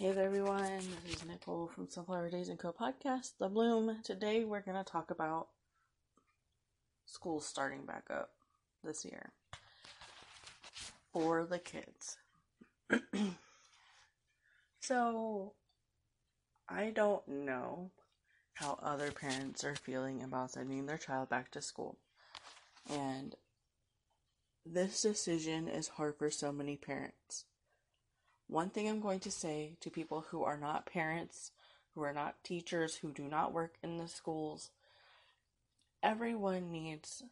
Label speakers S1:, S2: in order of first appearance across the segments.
S1: Hey there, everyone. This is Nicole from Sunflower Daze and Co. podcast, The Bloom. Today, we're going to talk about school starting back up this year for the kids. so, I don't know how other parents are feeling about sending their child back to school. And this decision is hard for so many parents. One thing I'm going to say to people who are not parents, who are not teachers, who do not work in the schools, everyone needs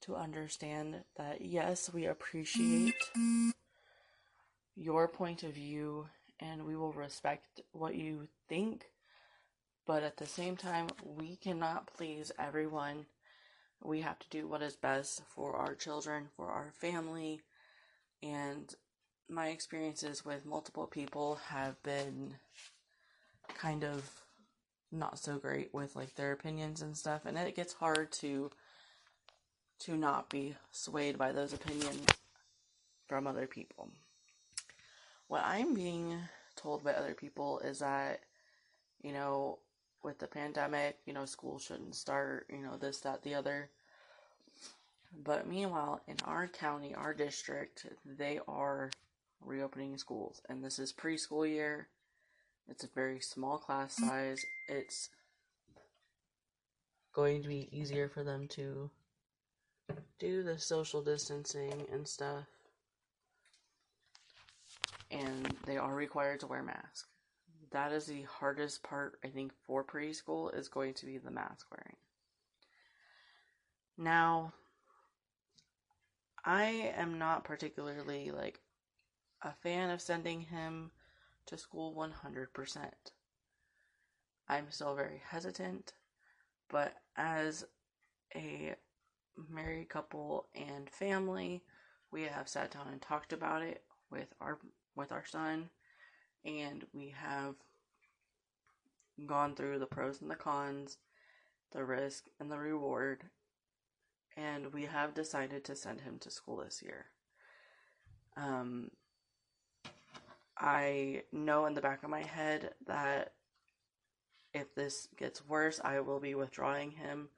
S1: to understand that yes, we appreciate your point of view and we will respect what you think, but at the same time, we cannot please everyone. We have to do what is best for our children, for our family, and my experiences with multiple people have been kind of not so great with like their opinions and stuff and it gets hard to to not be swayed by those opinions from other people. What I'm being told by other people is that you know with the pandemic, you know, school shouldn't start, you know, this, that, the other. But meanwhile, in our county, our district, they are reopening schools, and this is preschool year. It's a very small class size. It's going to be easier for them to do the social distancing and stuff. And they are required to wear masks. That is the hardest part, I think, for preschool is going to be the mask wearing. Now, I am not particularly like a fan of sending him to school 100%. I'm still very hesitant, but as a married couple and family, we have sat down and talked about it with our with our son and we have gone through the pros and the cons, the risk and the reward, and we have decided to send him to school this year. Um, I know in the back of my head that if this gets worse, I will be withdrawing him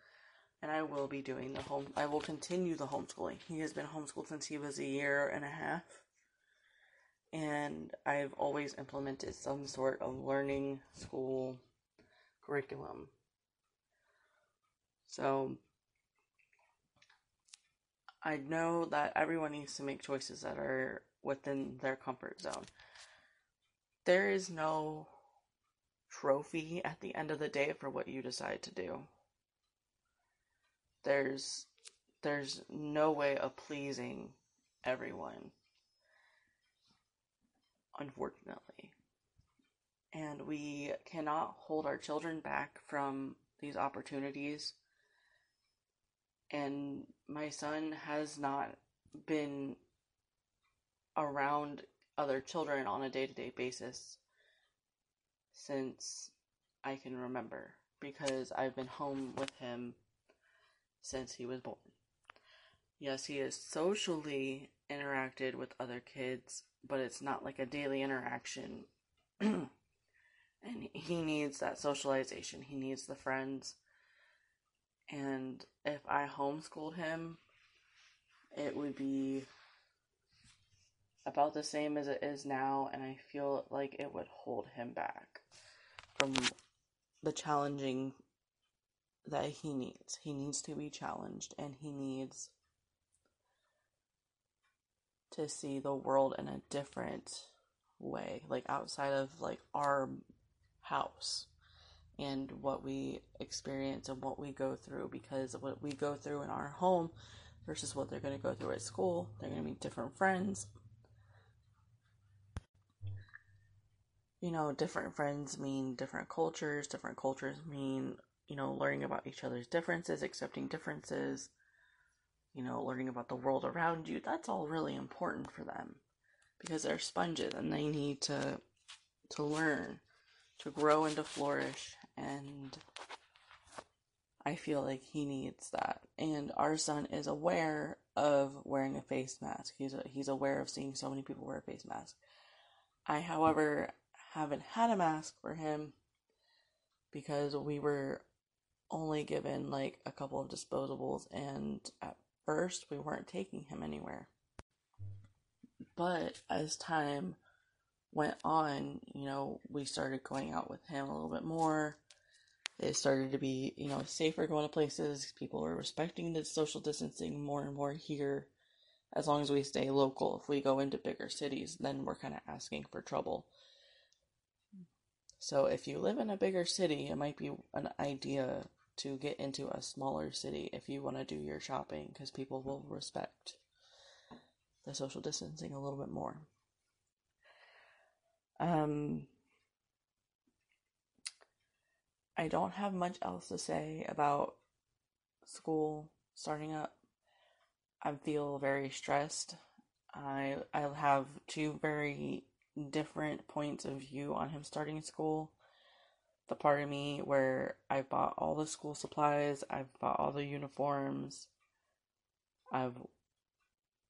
S1: and I will be doing the home I will continue the homeschooling. He has been homeschooled since he was a year and a half. And I've always implemented some sort of learning school curriculum. So I know that everyone needs to make choices that are within their comfort zone there is no trophy at the end of the day for what you decide to do. There's there's no way of pleasing everyone. Unfortunately. And we cannot hold our children back from these opportunities. And my son has not been around other children on a day to day basis since I can remember because I've been home with him since he was born. Yes, he has socially interacted with other kids, but it's not like a daily interaction. and he needs that socialization, he needs the friends. And if I homeschooled him, it would be about the same as it is now, and I feel like it would hold him back from the challenging that he needs. He needs to be challenged, and he needs to see the world in a different way, like outside of like our house and what we experience and what we go through because what we go through in our home versus what they're going to go through at school, they're going to meet different friends, you know, different friends mean different cultures, different cultures mean, you know, learning about each other's differences, accepting differences, you know, learning about the world around you. That's all really important for them because they're sponges and they need to to learn, to grow and to flourish and I feel like he needs that. And our son is aware of wearing a face mask. He's he's aware of seeing so many people wear a face mask. I, however, haven't had a mask for him because we were only given like a couple of disposables and at first we weren't taking him anywhere. But as time went on, you know, we started going out with him a little bit more. It started to be, you know, safer going to places. People were respecting the social distancing more and more here as long as we stay local. If we go into bigger cities, then we're kind of asking for trouble. So if you live in a bigger city, it might be an idea to get into a smaller city if you want to do your shopping because people will respect the social distancing a little bit more. Um, I don't have much else to say about school starting up. I feel very stressed. I I have two very different points of view on him starting school. The part of me where I bought all the school supplies, I've bought all the uniforms, I've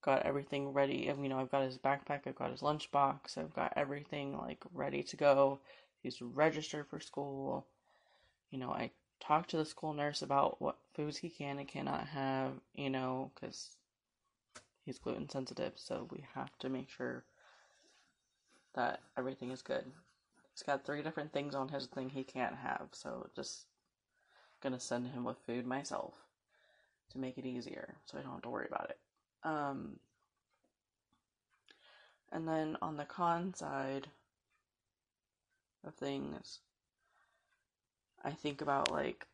S1: got everything ready. And you know, I've got his backpack, I've got his lunchbox, I've got everything like ready to go. He's registered for school. You know, I talked to the school nurse about what foods he can and cannot have, you know, because he's gluten sensitive, so we have to make sure that everything is good. He's got three different things on his thing he can't have, so just gonna send him with food myself to make it easier so I don't have to worry about it. Um, and then on the con side of things, I think about like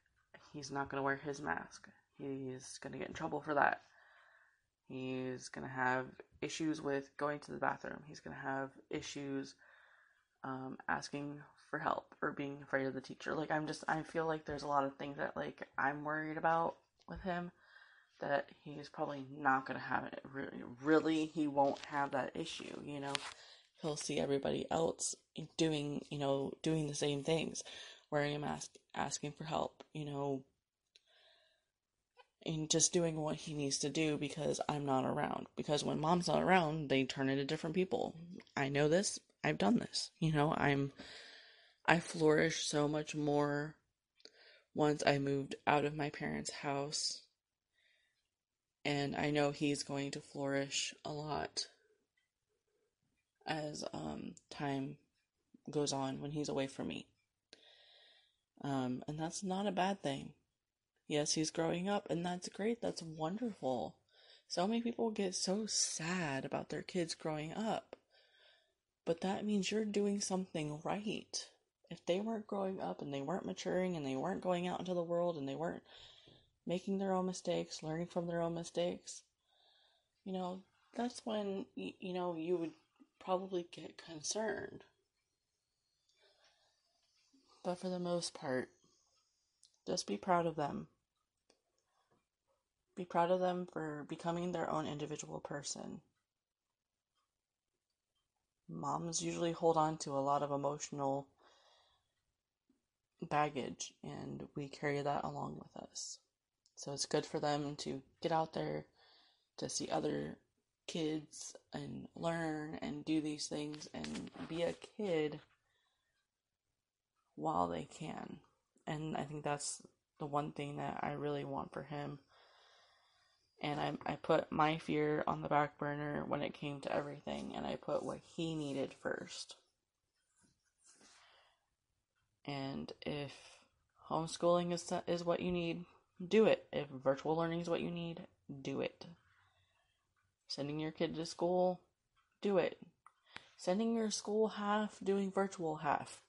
S1: he's not gonna wear his mask. He's gonna get in trouble for that. He's gonna have issues with going to the bathroom. He's gonna have issues um, asking for help or being afraid of the teacher. Like I'm just I feel like there's a lot of things that like I'm worried about with him that he's probably not gonna have it. Really, really, he won't have that issue. You know, he'll see everybody else doing you know doing the same things, wearing a mask, asking for help. You know, and just doing what he needs to do because I'm not around. Because when mom's not around, they turn into different people. I know this. I've done this. You know, I'm I flourish so much more once I moved out of my parents' house. And I know he's going to flourish a lot as um, time goes on when he's away from me. Um, and that's not a bad thing Yes, he's growing up, and that's great. That's wonderful. So many people get so sad about their kids growing up. But that means you're doing something right. If they weren't growing up and they weren't maturing and they weren't going out into the world and they weren't making their own mistakes, learning from their own mistakes, you know, that's when, you know, you would probably get concerned. But for the most part, just be proud of them. Be proud of them for becoming their own individual person. Moms usually hold on to a lot of emotional baggage, and we carry that along with us. So it's good for them to get out there to see other kids and learn and do these things and be a kid while they can. And I think that's the one thing that I really want for him and I, I put my fear on the back burner when it came to everything and i put what he needed first and if homeschooling is is what you need do it if virtual learning is what you need do it sending your kid to school do it sending your school half doing virtual half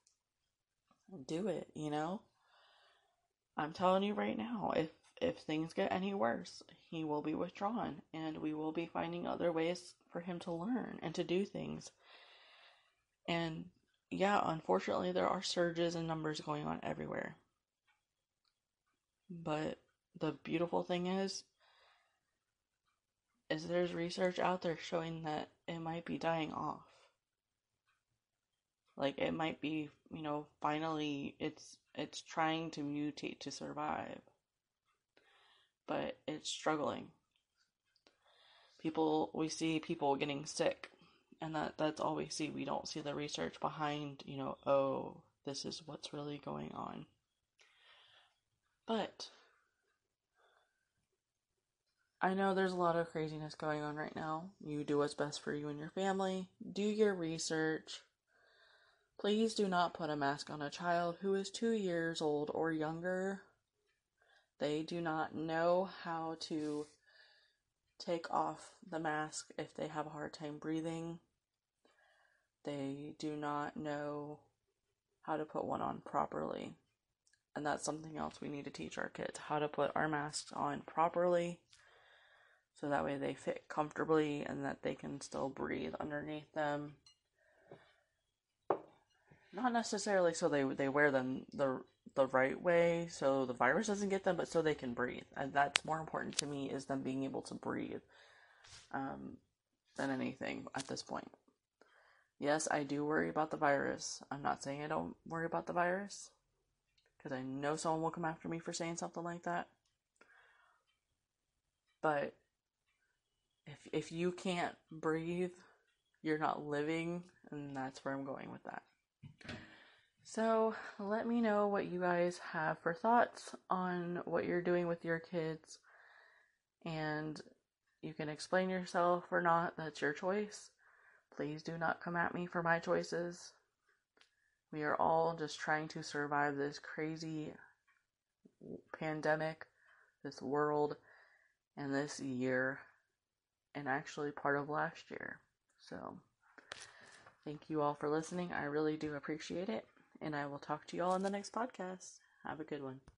S1: do it you know i'm telling you right now if if things get any worse, he will be withdrawn and we will be finding other ways for him to learn and to do things. And yeah, unfortunately, there are surges and numbers going on everywhere. But the beautiful thing is, is there's research out there showing that it might be dying off. Like it might be, you know, finally it's it's trying to mutate to survive but it's struggling. People, we see people getting sick And that that's all we see. We don't see the research behind, you know, oh, this is what's really going on. But I know there's a lot of craziness going on right now. You do what's best for you and your family. Do your research. Please do not put a mask on a child who is two years old or younger. They do not know how to take off the mask if they have a hard time breathing. They do not know how to put one on properly. And that's something else we need to teach our kids how to put our masks on properly so that way they fit comfortably and that they can still breathe underneath them. Not necessarily so they they wear them the the right way so the virus doesn't get them, but so they can breathe. And that's more important to me is them being able to breathe um, than anything at this point. Yes, I do worry about the virus. I'm not saying I don't worry about the virus because I know someone will come after me for saying something like that. But if if you can't breathe, you're not living, and that's where I'm going with that. So, let me know what you guys have for thoughts on what you're doing with your kids. And you can explain yourself or not, that's your choice. Please do not come at me for my choices. We are all just trying to survive this crazy pandemic, this world, and this year, and actually part of last year. So, thank you all for listening. I really do appreciate it, and I will talk to you all in the next podcast. Have a good one.